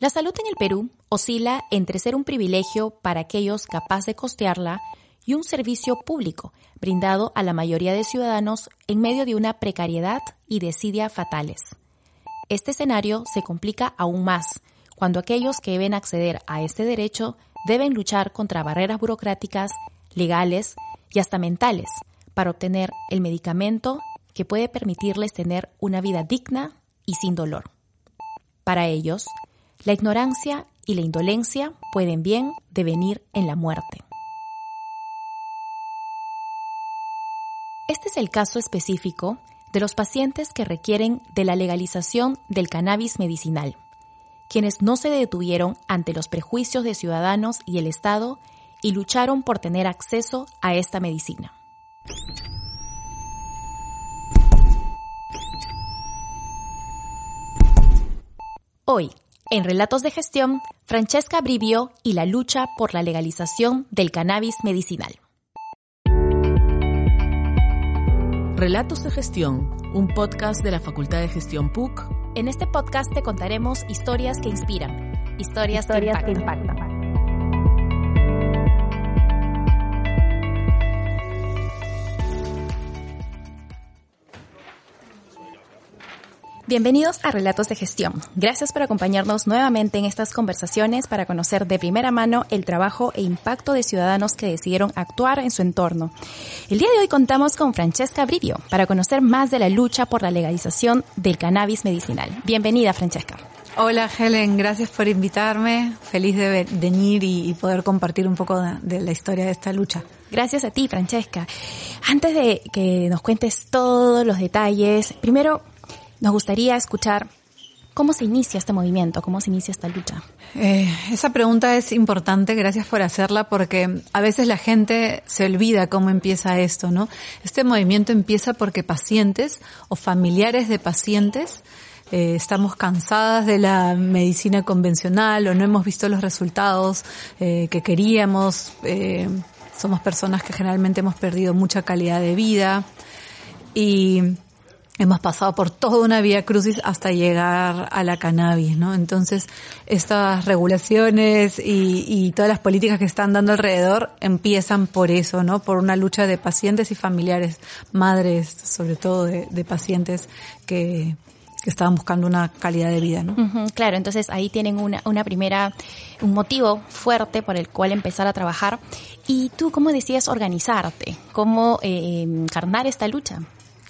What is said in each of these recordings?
La salud en el Perú oscila entre ser un privilegio para aquellos capaces de costearla y un servicio público brindado a la mayoría de ciudadanos en medio de una precariedad y desidia fatales. Este escenario se complica aún más cuando aquellos que deben acceder a este derecho deben luchar contra barreras burocráticas, legales y hasta mentales para obtener el medicamento que puede permitirles tener una vida digna y sin dolor. Para ellos, la ignorancia y la indolencia pueden bien devenir en la muerte. Este es el caso específico de los pacientes que requieren de la legalización del cannabis medicinal, quienes no se detuvieron ante los prejuicios de ciudadanos y el Estado y lucharon por tener acceso a esta medicina. Hoy, en Relatos de Gestión, Francesca Brivio y la lucha por la legalización del cannabis medicinal. Relatos de Gestión, un podcast de la Facultad de Gestión PUC. En este podcast te contaremos historias que inspiran, historias, que impactan. Bienvenidos a Relatos de Gestión. Gracias por acompañarnos nuevamente en estas conversaciones para conocer de primera mano el trabajo e impacto de ciudadanos que decidieron actuar en su entorno. El día de hoy contamos con Francesca Brivio para conocer más de la lucha por la legalización del cannabis medicinal. Bienvenida, Francesca. Hola Helen, gracias por invitarme. Feliz de venir y, poder compartir un poco de, de la historia de esta lucha. Gracias a ti, Francesca. Antes de que nos cuentes todos los detalles, primero nos gustaría escuchar cómo se inicia este movimiento, cómo se inicia esta lucha. Eh, esa pregunta es importante, gracias por hacerla, porque a veces la gente se olvida cómo empieza esto, ¿no? Este movimiento empieza porque pacientes o familiares de pacientes eh, estamos cansadas de la medicina convencional o no hemos visto los resultados eh, que queríamos. Somos personas que generalmente hemos perdido mucha calidad de vida y hemos pasado por toda una vía crucis hasta llegar a la cannabis, ¿no? Entonces, estas regulaciones y, todas las políticas que están dando alrededor empiezan por eso, ¿no? Por una lucha de pacientes y familiares, madres, sobre todo de, de pacientes que, estaban buscando una calidad de vida, ¿no? claro, entonces ahí tienen una, una primera, un motivo fuerte por el cual empezar a trabajar. ¿Y tú cómo decías organizarte? ¿Cómo eh, encarnar esta lucha?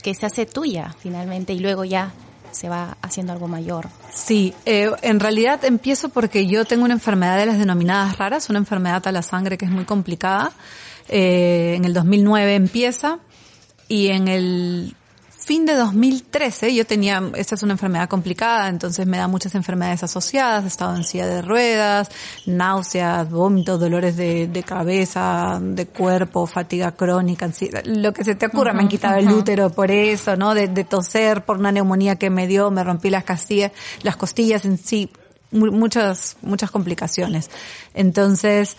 Que se hace tuya finalmente y luego ya se va haciendo algo mayor. Sí, eh, en realidad empiezo porque yo tengo una enfermedad de las denominadas raras, una enfermedad a la sangre que es muy complicada. Eh, en el 2009 empieza y en el fin de 2013 yo tenía, esta es una enfermedad complicada, entonces me da muchas enfermedades asociadas, he estado en silla de ruedas, náuseas, vómitos, dolores de, cabeza, de cuerpo, fatiga crónica, lo que se te ocurra, me han quitado el útero por eso, ¿no? De, de, toser por una neumonía que me dio, me rompí las costillas, las costillas en sí, muchas, muchas complicaciones. Entonces,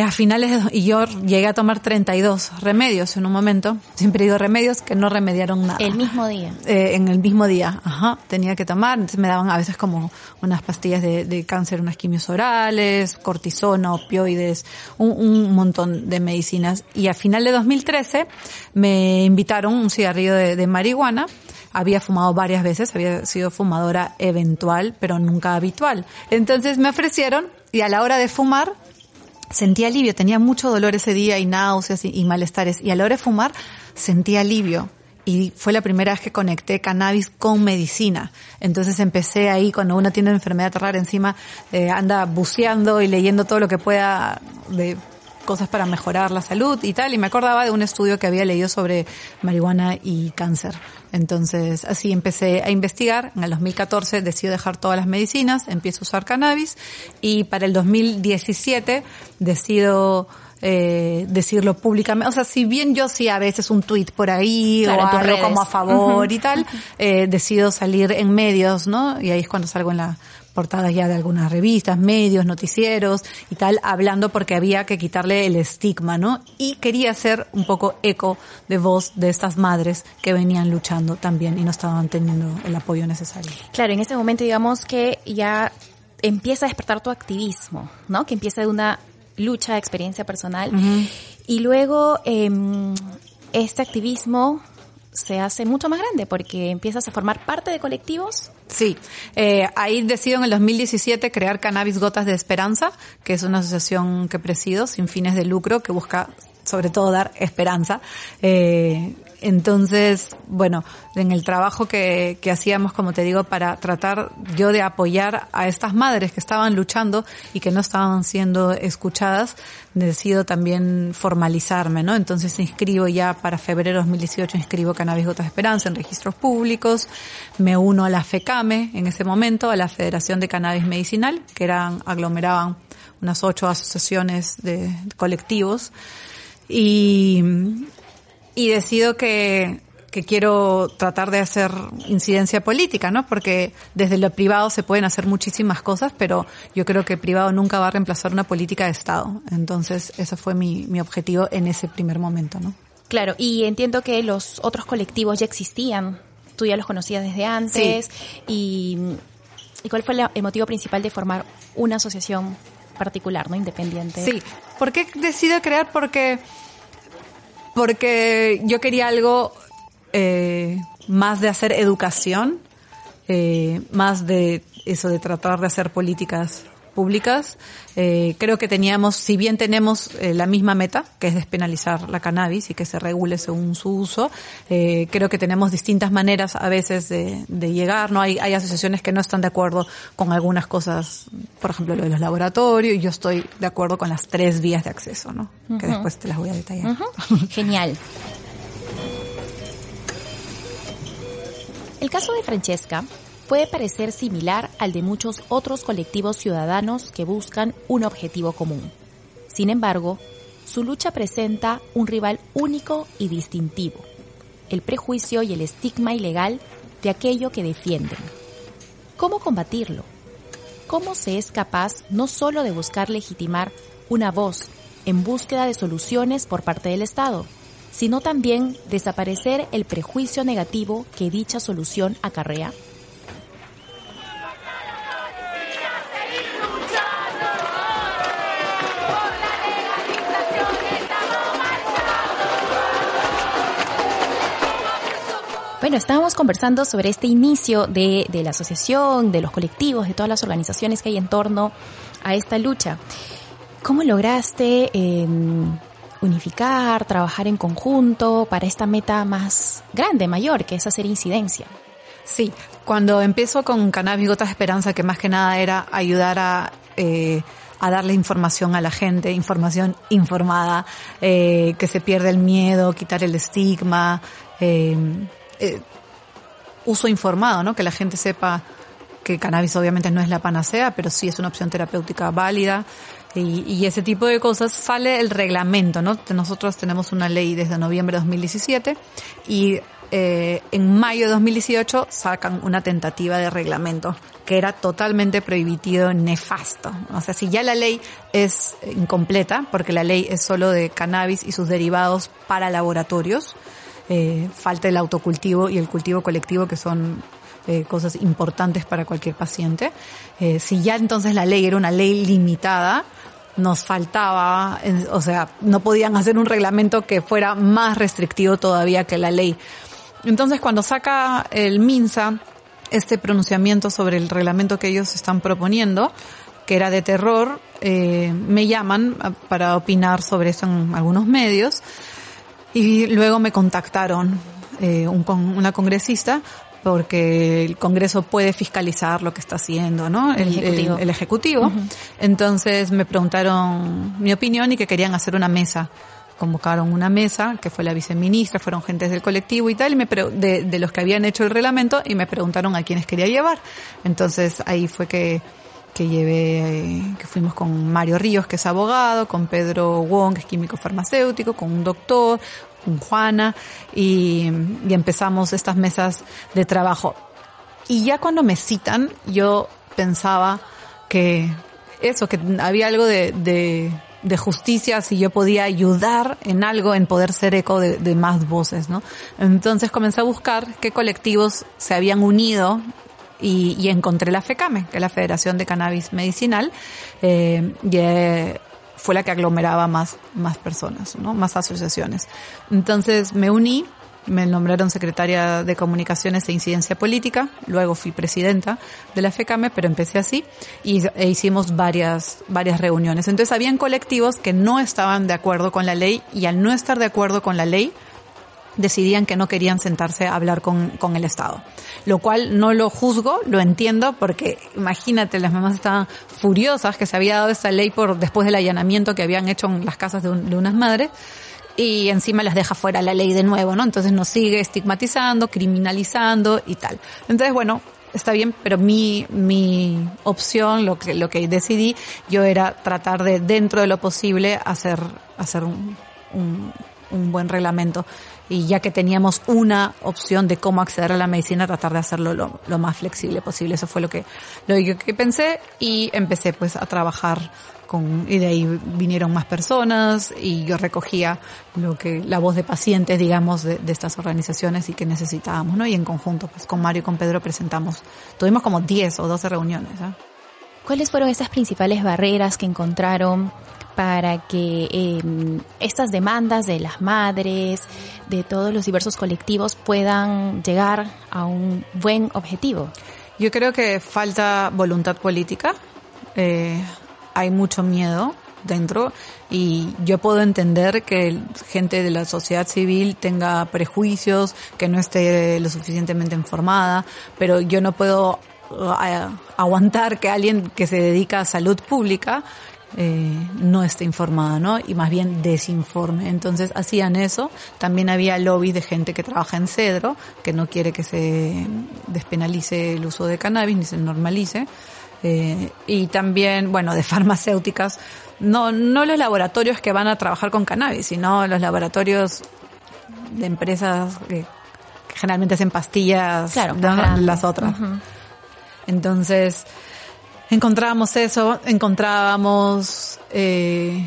a finales, y yo llegué a tomar 32 remedios en un momento. Siempre digo remedios que no remediaron nada. El mismo día. Eh, en el mismo día, ajá. Tenía que tomar, entonces me daban a veces como unas pastillas de, de cáncer, unas quimios orales, cortisona, opioides, un, un, montón de medicinas. Y a final de 2013 me invitaron un cigarrillo de, de marihuana había fumado varias veces, había sido fumadora eventual, pero nunca habitual. Entonces me ofrecieron y a la hora de fumar sentía alivio, tenía mucho dolor ese día y náuseas y, malestares. Y a la hora de fumar sentía alivio. y fue la primera vez que conecté cannabis con medicina. Entonces empecé ahí, cuando uno tiene una enfermedad rara encima, eh, anda buceando y leyendo todo lo que pueda de cosas para mejorar la salud y tal, y me acordaba de un estudio que había leído sobre marihuana y cáncer. Entonces, así empecé a investigar. En el 2014 decido dejar todas las medicinas, empiezo a usar cannabis y para el 2017 decido eh, decirlo públicamente. O sea, si bien yo sí a veces un tweet por ahí o algo como a favor y tal, eh, decido salir en medios, ¿no? Y ahí es cuando salgo en la portadas ya de algunas revistas, medios, noticieros y tal, hablando porque había que quitarle el estigma, ¿no? Y quería hacer un poco eco de voz de estas madres que venían luchando también y no estaban teniendo el apoyo necesario. Claro, en ese momento digamos que ya empieza a despertar tu activismo, ¿no? Que empieza de una lucha, experiencia personal. Y luego eh, este activismo se hace mucho más grande porque empiezas a formar parte de colectivos. Sí, eh, ahí decido en el 2017 crear Cannabis Gotas de Esperanza, que es una asociación que presido sin fines de lucro que busca sobre todo dar esperanza. Eh, entonces, bueno, en el trabajo que, que hacíamos, como te digo, para tratar yo de apoyar a estas madres que estaban luchando y que no estaban siendo escuchadas, decido también formalizarme, ¿no? Entonces inscribo ya para febrero de 2018, inscribo Cannabis Gotas de Esperanza en registros públicos, me uno a la FECAME en ese momento, a la Federación de Cannabis Medicinal, que eran, aglomeraban unas ocho asociaciones de colectivos y, y decido que, que quiero tratar de hacer incidencia política, ¿no? Porque desde lo privado se pueden hacer muchísimas cosas, pero yo creo que privado nunca va a reemplazar una política de Estado. Entonces, ese fue mi, mi objetivo en ese primer momento, ¿no? Claro, y entiendo que los otros colectivos ya existían. Tú ya los conocías desde antes. Y, ¿Y cuál fue el motivo principal de formar una asociación particular, no independiente? Sí. ¿Por qué decido crear? Porque porque yo quería algo eh, más de hacer educación, eh, más de eso de tratar de hacer políticas públicas. Eh, creo que teníamos, si bien tenemos eh, la misma meta, que es despenalizar la cannabis y que se regule según su uso, eh, creo que tenemos distintas maneras a veces de, de llegar, ¿no? Hay, hay asociaciones que no están de acuerdo con algunas cosas, por ejemplo, lo de los laboratorios, y yo estoy de acuerdo con las tres vías de acceso, ¿no? Uh -huh. Que después te las voy a detallar. Uh -huh. Genial. El caso de Francesca puede parecer similar al de muchos otros colectivos ciudadanos que buscan un objetivo común. Sin embargo, su lucha presenta un rival único y distintivo, el prejuicio y el estigma ilegal de aquello que defienden. ¿Cómo combatirlo? ¿Cómo se es capaz no solo de buscar legitimar una voz en búsqueda de soluciones por parte del Estado, sino también desaparecer el prejuicio negativo que dicha solución acarrea? Estábamos conversando sobre este inicio de, la asociación, de los colectivos, de todas las organizaciones que hay en torno a esta lucha. ¿Cómo lograste eh, unificar, trabajar en conjunto para esta meta más grande, mayor, que es hacer incidencia? Sí, cuando empiezo con Cannabis Gotas Esperanza, que más que nada era ayudar a... Eh, darle información a la gente, información informada, eh, que se pierde el miedo, quitar el estigma, eh, eh, uso informado, ¿no? Que la gente sepa que cannabis obviamente no es la panacea, pero sí es una opción terapéutica válida. Y, y, ese tipo de cosas sale el reglamento, ¿no? Nosotros tenemos una ley desde noviembre de 2017 y eh, en mayo de 2018 sacan una tentativa de reglamento que era totalmente prohibitivo, nefasto. O sea, si ya la ley es incompleta, porque la ley es solo de cannabis y sus derivados para laboratorios, eh, falta el autocultivo y el cultivo colectivo que son eh, cosas importantes para cualquier paciente. Eh, si ya entonces la ley era una ley limitada, nos faltaba, o sea, no podían hacer un reglamento que fuera más restrictivo todavía que la ley. Entonces cuando saca el MINSA este pronunciamiento sobre el reglamento que ellos están proponiendo, que era de terror, eh, me llaman para opinar sobre eso en algunos medios y luego me contactaron eh, un, una congresista porque el Congreso puede fiscalizar lo que está haciendo, ¿no? El, Ejecutivo. El, ejecutivo. Entonces me preguntaron mi opinión y que querían hacer una mesa. Convocaron una mesa, que fue la viceministra, fueron gentes del colectivo y tal, y me de, de los que habían hecho el reglamento, y me preguntaron a quiénes quería llevar. Entonces ahí fue que, que llevé, que fuimos con Mario Ríos, que es abogado, con Pedro Wong, que es químico farmacéutico, con un doctor, con Juana y, y empezamos estas mesas de trabajo. Y ya cuando me citan, yo pensaba que eso, que había algo de, de, de, justicia, si yo podía ayudar en algo, en poder ser eco de, de, más voces, ¿no? Entonces comencé a buscar qué colectivos se habían unido y, y encontré la FECAME, que es la Federación de Cannabis Medicinal, eh, y, eh, fue la que aglomeraba más, más personas, ¿no? Más asociaciones. Entonces me uní, me nombraron secretaria de comunicaciones e incidencia política, luego fui presidenta de la FECAME, pero empecé así y e hicimos varias, varias reuniones. Entonces habían colectivos que no estaban de acuerdo con la ley y al no estar de acuerdo con la ley, decidían que no querían sentarse a hablar con, con, el Estado. Lo cual no lo juzgo, lo entiendo, porque imagínate, las mamás estaban furiosas que se había dado esta ley por después del allanamiento que habían hecho en las casas de, un, de unas madres y encima las deja fuera la ley de nuevo, ¿no? Entonces nos sigue estigmatizando, criminalizando y tal. Entonces, bueno, está bien, pero mi, mi opción, lo que, lo que decidí, yo era tratar de, dentro de lo posible, hacer, hacer un, un, un buen reglamento y ya que teníamos una opción de cómo acceder a la medicina, tratar de hacerlo lo, lo más flexible posible. Eso fue lo que, lo que pensé y empecé pues a trabajar con, y de ahí vinieron más personas y yo recogía lo que, la voz de pacientes, digamos, de, de estas organizaciones y que necesitábamos, ¿no? Y en conjunto, pues con Mario y con Pedro presentamos, tuvimos como 10 o 12 reuniones, ¿eh? ¿Cuáles fueron esas principales barreras que encontraron para que eh, estas demandas de las madres, de todos los diversos colectivos puedan llegar a un buen objetivo? Yo creo que falta voluntad política, eh, hay mucho miedo dentro y yo puedo entender que gente de la sociedad civil tenga prejuicios, que no esté lo suficientemente informada, pero yo no puedo eh, aguantar que alguien que se dedica a salud pública eh, no esté informada, ¿no? Y más bien desinforme. Entonces hacían eso. También había lobbies de gente que trabaja en cedro, que no quiere que se despenalice el uso de cannabis ni se normalice. Eh, y también, bueno, de farmacéuticas. No, no los laboratorios que van a trabajar con cannabis, sino los laboratorios de empresas que, que generalmente hacen pastillas, claro, ¿no? las otras. Uh -huh. Entonces, encontrábamos eso, encontrábamos eh,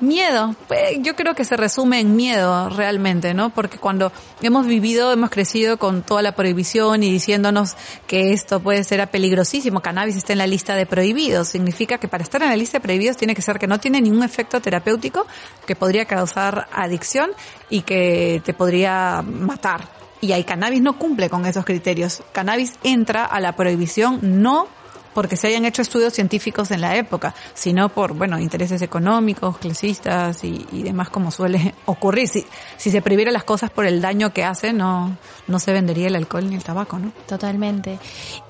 miedo. Yo creo que se resume en miedo realmente, ¿no? Porque cuando hemos vivido, hemos crecido con toda la prohibición y diciéndonos que esto puede ser peligrosísimo, cannabis está en la lista de prohibidos, significa que para estar en la lista de prohibidos tiene que ser que no tiene ningún efecto terapéutico que podría causar adicción y que te podría matar. Y hay cannabis no cumple con esos criterios. Cannabis entra a la prohibición no porque se hayan hecho estudios científicos en la época, sino por, bueno, intereses económicos, clasistas y, y demás como suele ocurrir. Si, si se prohibiera las cosas por el daño que hace, no, no se vendería el alcohol ni el tabaco, ¿no? Totalmente.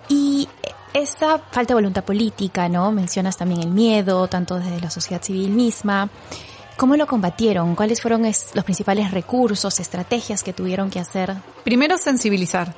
Y esta falta de voluntad política, ¿no? Mencionas también el miedo, tanto desde la sociedad civil misma. ¿Cómo lo combatieron? ¿Cuáles fueron los principales recursos, estrategias que tuvieron que hacer? Primero sensibilizar.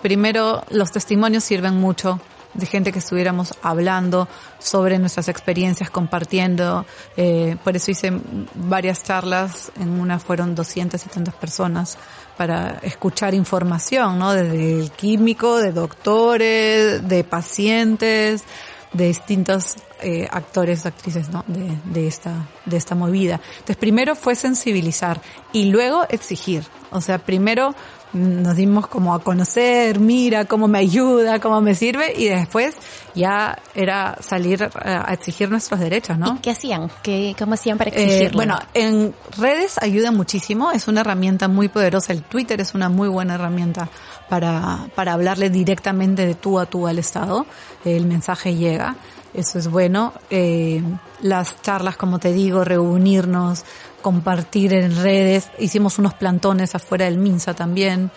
Primero los testimonios sirven mucho de gente que estuviéramos hablando sobre nuestras experiencias, compartiendo. Eh, por eso hice varias charlas, en una fueron 200 y tantas personas para escuchar información, ¿no? Desde el químico, de doctores, de pacientes, de distintos eh, actores, actrices, ¿no? De, de esta, de esta movida. Entonces primero fue sensibilizar y luego exigir. O sea, primero nos dimos como a conocer, mira cómo me ayuda, cómo me sirve y después ya era salir a exigir nuestros derechos, ¿no? ¿Y qué hacían? ¿Qué, ¿Cómo hacían para exigirlo? Eh, bueno, en redes ayuda muchísimo, es una herramienta muy poderosa, el Twitter es una muy buena herramienta para, para hablarle directamente de tú a tú al Estado, el mensaje llega. eso es bueno. Eh, las charlas, como te digo, reunirnos, compartir en redes, hicimos unos plantones afuera del Minsa también,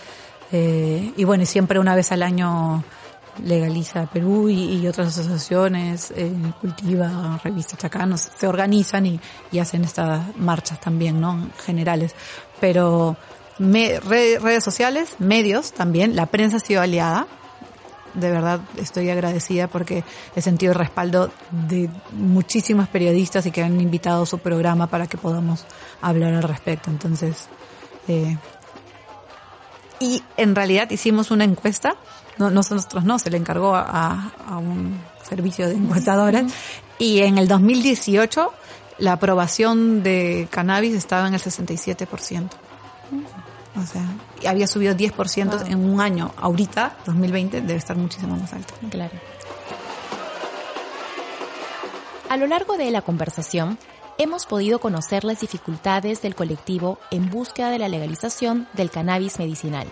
eh, y bueno, siempre una vez al año legaliza Perú y, otras asociaciones, eh, Cultiva, Revista Chacanos, se organizan y, y, hacen estas marchas también, ¿no? Generales. Pero me, redes sociales, medios también, la prensa ha sido aliada. De verdad estoy agradecida porque he sentido el respaldo de muchísimos periodistas y que han invitado a su programa para que podamos hablar al respecto. Entonces, eh, y en realidad hicimos una encuesta no, nosotros no, se le encargó a, a un servicio de encuestadoras. Y en el 2018 la aprobación de cannabis estaba en el 67%. O sea, había subido 10% en un año. Ahorita, 2020, debe estar muchísimo más alto. Claro. A lo largo de la conversación, hemos podido conocer las dificultades del colectivo en búsqueda de la legalización del cannabis medicinal,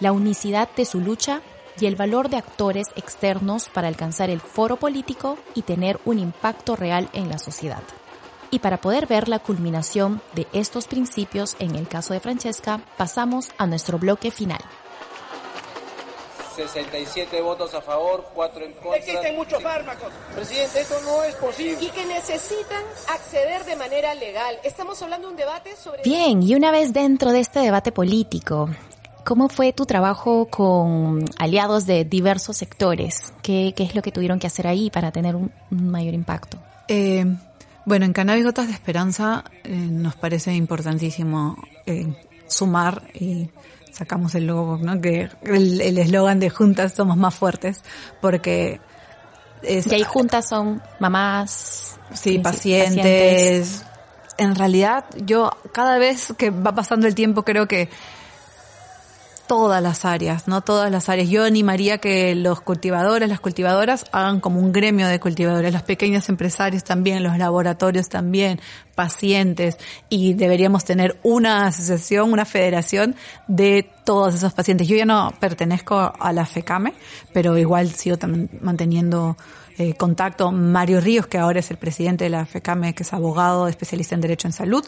la unicidad de su lucha y el valor de actores externos para alcanzar el foro político y tener un impacto real en la sociedad. Y para poder ver la culminación de estos principios en el caso de Francesca, pasamos a nuestro bloque final. 67 votos a favor, 4 en contra. Existen muchos fármacos. Presidente, eso no es posible. Y que necesitan acceder de manera legal. Estamos hablando de un debate sobre... Bien, y una vez dentro de este debate político, ¿Cómo fue tu trabajo con aliados de diversos sectores? ¿Qué, qué es lo que tuvieron que hacer ahí para tener un, mayor impacto? Eh, bueno, en Cannabis Gotas de Esperanza eh, nos parece importantísimo eh, sumar y sacamos el logo, ¿no? Que el eslogan de juntas somos más fuertes, porque es, y ahí juntas son mamás, sí, pacientes. En realidad, yo cada vez que va pasando el tiempo creo que todas las áreas, no todas las áreas. Yo animaría que los cultivadores, las cultivadoras hagan como un gremio de cultivadores, los pequeños empresarios también, los laboratorios también, pacientes y deberíamos tener una asociación, una federación de todos esos pacientes. Yo ya no pertenezco a la FECAME, pero igual sigo manteniendo eh, contacto. Mario Ríos, que ahora es el presidente de la FECAME, que es abogado, especialista en Derecho en Salud,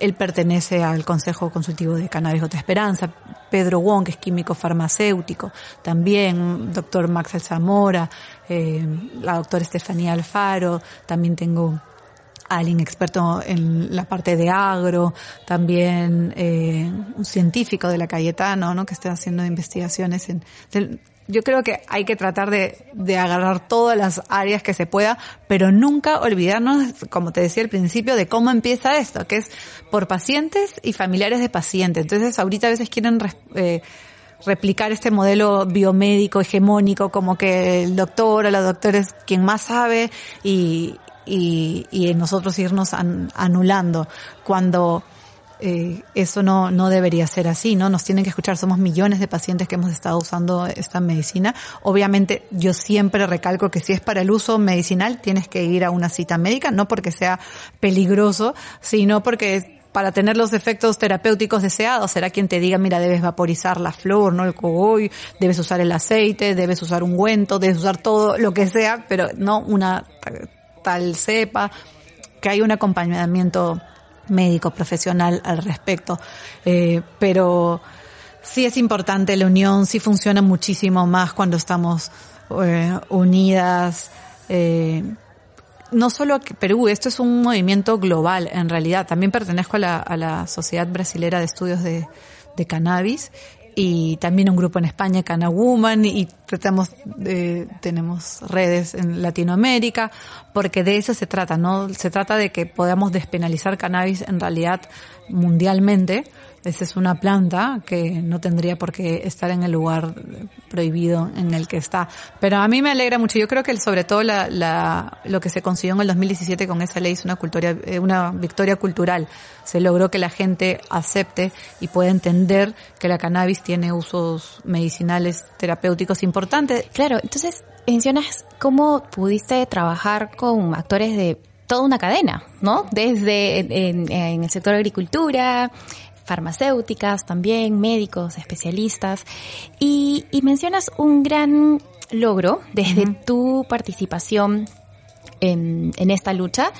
él pertenece al Consejo Consultivo de Cannabis Otra Esperanza. Pedro Wong, que es químico farmacéutico, también, doctor Max Zamora, eh, la doctora Estefanía Alfaro, también tengo a alguien experto en la parte de agro, también eh, un científico de la Cayetano, ¿no? que está haciendo investigaciones en, yo creo que hay que tratar de, de, agarrar todas las áreas que se pueda, pero nunca olvidarnos, como te decía al principio, de cómo empieza esto, que es por pacientes y familiares de pacientes. Entonces, ahorita a veces quieren eh, replicar este modelo biomédico hegemónico, como que el doctor o la doctora es quien más sabe y, y, y nosotros irnos anulando. Cuando eh, eso no, no debería ser así, ¿no? Nos tienen que escuchar, somos millones de pacientes que hemos estado usando esta medicina. Obviamente yo siempre recalco que si es para el uso medicinal tienes que ir a una cita médica, no porque sea peligroso, sino porque para tener los efectos terapéuticos deseados. Será quien te diga, mira, debes vaporizar la flor, ¿no? El cogoy, debes usar el aceite, debes usar un ungüento, debes usar todo lo que sea, pero no una tal cepa, que hay un acompañamiento médico profesional al respecto. Eh, pero sí es importante la unión, sí funciona muchísimo más cuando estamos eh, unidas. Eh, no solo que Perú, esto es un movimiento global en realidad. También pertenezco a la, a Sociedad Brasilera de Estudios de Cannabis y también un grupo en España, Cana Woman, y tratamos, de, tenemos redes en Latinoamérica, porque de eso se trata, ¿no? Se trata de que podamos despenalizar cannabis en realidad mundialmente, esa es una planta que no tendría por qué estar en el lugar prohibido en el que está. Pero a mí me alegra mucho. Yo creo que sobre todo la, la, lo que se consiguió en el 2017 con esa ley es una, cultura, eh, una victoria cultural. Se logró que la gente acepte y pueda entender que la cannabis tiene usos medicinales terapéuticos importantes. Claro, entonces mencionas cómo pudiste trabajar con actores de toda una cadena, ¿no? Desde en, en el sector agricultura, farmacéuticas también, médicos, especialistas. Y, mencionas un gran logro desde tu participación en, en esta lucha,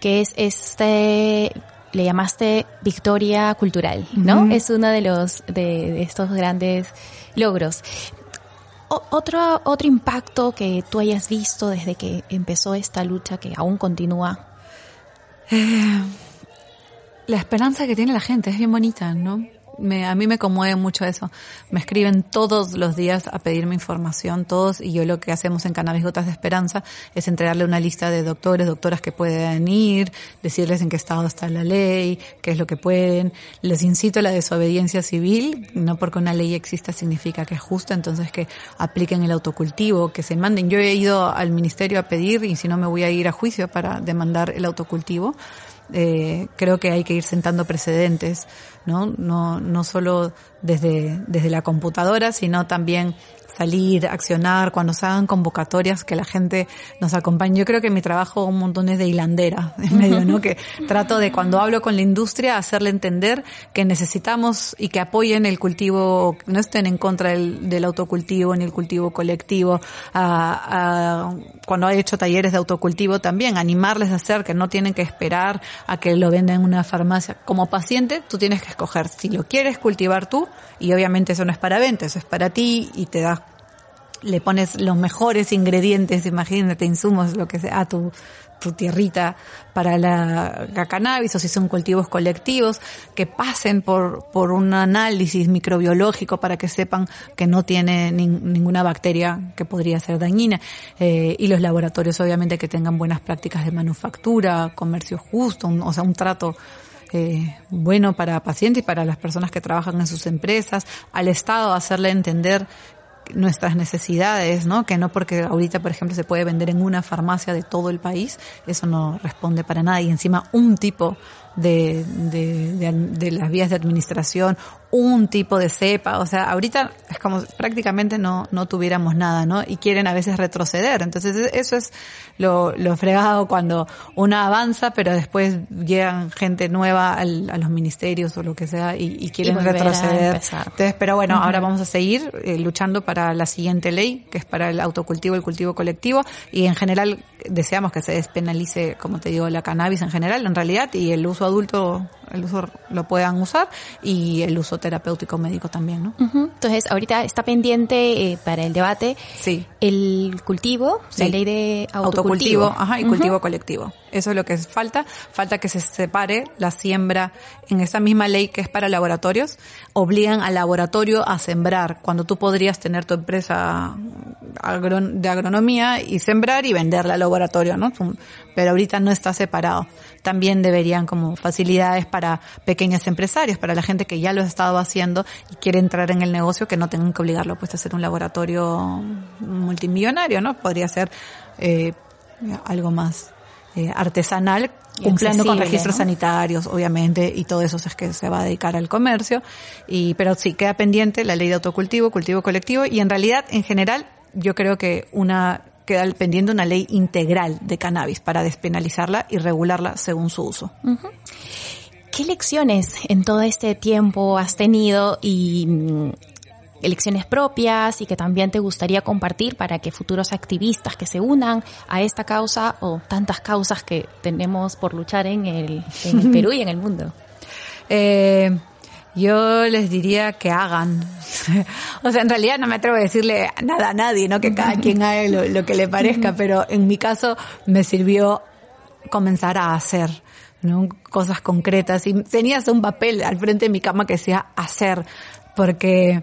que es este le llamaste victoria cultural, ¿no? Es uno de los de, de estos grandes logros. O- otro otro impacto que tú hayas visto desde que empezó esta lucha que aún continúa. La esperanza que tiene la gente es bien bonita, ¿no? Me, a mí me conmueve mucho eso. Me escriben todos los días a pedirme información, todos, y yo lo que hacemos en Cannabis Gotas de Esperanza es entregarle una lista de doctores, doctoras que pueden ir, decirles en qué estado está la ley, qué es lo que pueden. Les incito a la desobediencia civil, no porque una ley exista significa que es justa, entonces que apliquen el autocultivo, que se manden. Yo he ido al ministerio a pedir, y si no me voy a ir a juicio para demandar el autocultivo. Eh, creo que hay que ir sentando precedentes, ¿no? No, no solo desde, desde la computadora, sino también salir, accionar, cuando se hagan convocatorias, que la gente nos acompañe. Yo creo que mi trabajo un montón es de hilandera, en medio, ¿no? Que trato de cuando hablo con la industria hacerle entender que necesitamos y que apoyen el cultivo, no estén en contra del, autocultivo ni el cultivo colectivo. A, a, cuando he hecho talleres de autocultivo también, animarles a hacer que no tienen que esperar a que lo vendan en una farmacia. Como paciente, tú tienes que escoger si lo quieres cultivar tú, y obviamente eso no es para venta, eso es para ti y te das le pones los mejores ingredientes, imagínate, insumos, lo que sea, a tu, tu tierrita para la, cannabis o si son cultivos colectivos, que pasen por, por un análisis microbiológico para que sepan que no tiene ni, ninguna bacteria que podría ser dañina. Eh, y los laboratorios obviamente que tengan buenas prácticas de manufactura, comercio justo, un, o sea, un trato eh, bueno para pacientes y para las personas que trabajan en sus empresas, al Estado hacerle entender nuestras necesidades, ¿no? Que no porque ahorita, por ejemplo, se puede vender en una farmacia de todo el país, eso no responde para nada. Y encima un tipo de, de, de, de las vías de administración, un tipo de cepa, o sea, ahorita es como prácticamente no, no tuviéramos nada, ¿no? Y quieren a veces retroceder. Entonces eso es lo, lo fregado cuando uno avanza, pero después llegan gente nueva al, a los ministerios o lo que sea y, y quieren y retroceder. Entonces, pero bueno, uh -huh. ahora vamos a seguir eh, luchando para la siguiente ley, que es para el autocultivo, el cultivo colectivo, y en general deseamos que se despenalice, como te digo, la cannabis en general, en realidad, y el uso adulto, el uso lo puedan usar, y el uso terapéutico médico también, ¿no? Uh -huh. Entonces, ahorita está pendiente eh, para el debate sí. el cultivo, sí. la ley de autocultivo, autocultivo ajá, y uh -huh. cultivo colectivo. Eso es lo que falta. Falta que se separe la siembra en esa misma ley que es para laboratorios. Obligan al laboratorio a sembrar cuando tú podrías tener tu empresa de agronomía y sembrar y venderla al laboratorio, ¿no? Pero ahorita no está separado. También deberían como facilidades para pequeños empresarios, para la gente que ya lo ha estado haciendo y quiere entrar en el negocio que no tengan que obligarlo pues a hacer un laboratorio multimillonario, ¿no? Podría ser eh, algo más eh, artesanal, cumpliendo con registros ¿no? sanitarios, obviamente, y todo eso es que se va a dedicar al comercio. Y, pero sí, queda pendiente la ley de autocultivo, cultivo colectivo, y en realidad, en general, yo creo que una, queda pendiente una ley integral de cannabis para despenalizarla y regularla según su uso. Uh -huh. ¿Qué lecciones en todo este tiempo has tenido y elecciones propias y que también te gustaría compartir para que futuros activistas que se unan a esta causa o tantas causas que tenemos por luchar en el, en el Perú y en el mundo? Eh, yo les diría que hagan. o sea, en realidad no me atrevo a decirle nada a nadie, ¿no? Que cada quien haga lo, lo que le parezca, pero en mi caso me sirvió comenzar a hacer. ¿no? cosas concretas y tenías un papel al frente de mi cama que decía hacer porque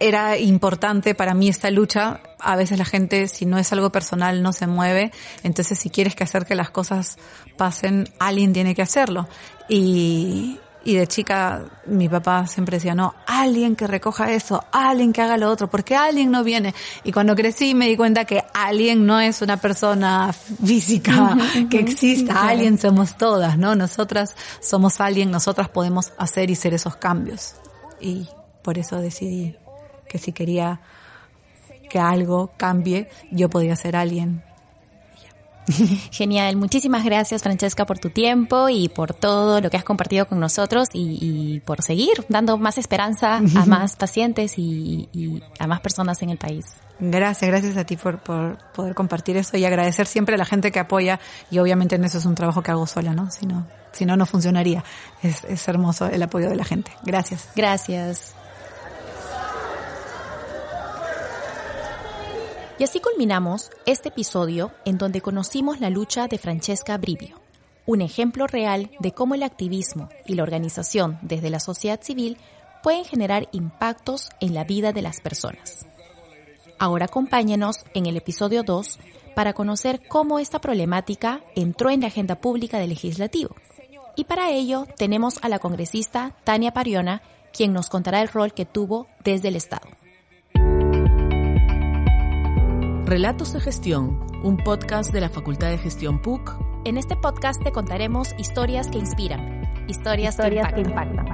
era importante para mí esta lucha. A veces la gente, si no es algo personal, no se mueve. Entonces, si quieres que hacer que las cosas pasen, alguien tiene que hacerlo. Y, y de chica, mi papá siempre decía, no, alguien que recoja eso, alguien que haga lo otro, porque alguien no viene. Y cuando crecí me di cuenta que alguien no es una persona física que exista, alguien somos todas, ¿no? Nosotras somos alguien, nosotras podemos hacer y ser esos cambios. Y por eso decidí que si quería que algo cambie, yo podía ser alguien. Genial, muchísimas gracias Francesca por tu tiempo y por todo lo que has compartido con nosotros y, por seguir dando más esperanza a más pacientes y, a más personas en el país. Gracias, gracias a ti por, poder compartir eso y agradecer siempre a la gente que apoya y obviamente en eso es un trabajo que hago sola, ¿no? Si no, si no, no funcionaría. Es, es hermoso el apoyo de la gente. Gracias. Gracias. Y así culminamos este episodio en donde conocimos la lucha de Francesca Brivio, un ejemplo real de cómo el activismo y la organización desde la sociedad civil pueden generar impactos en la vida de las personas. Ahora acompáñenos en el episodio 2 para conocer cómo esta problemática entró en la agenda pública del legislativo. Y para ello tenemos a la congresista Tania Pariona, quien nos contará el rol que tuvo desde el Estado. Relatos de Gestión, un podcast de la Facultad de Gestión PUC. En este podcast te contaremos historias que inspiran, historias, que impactan.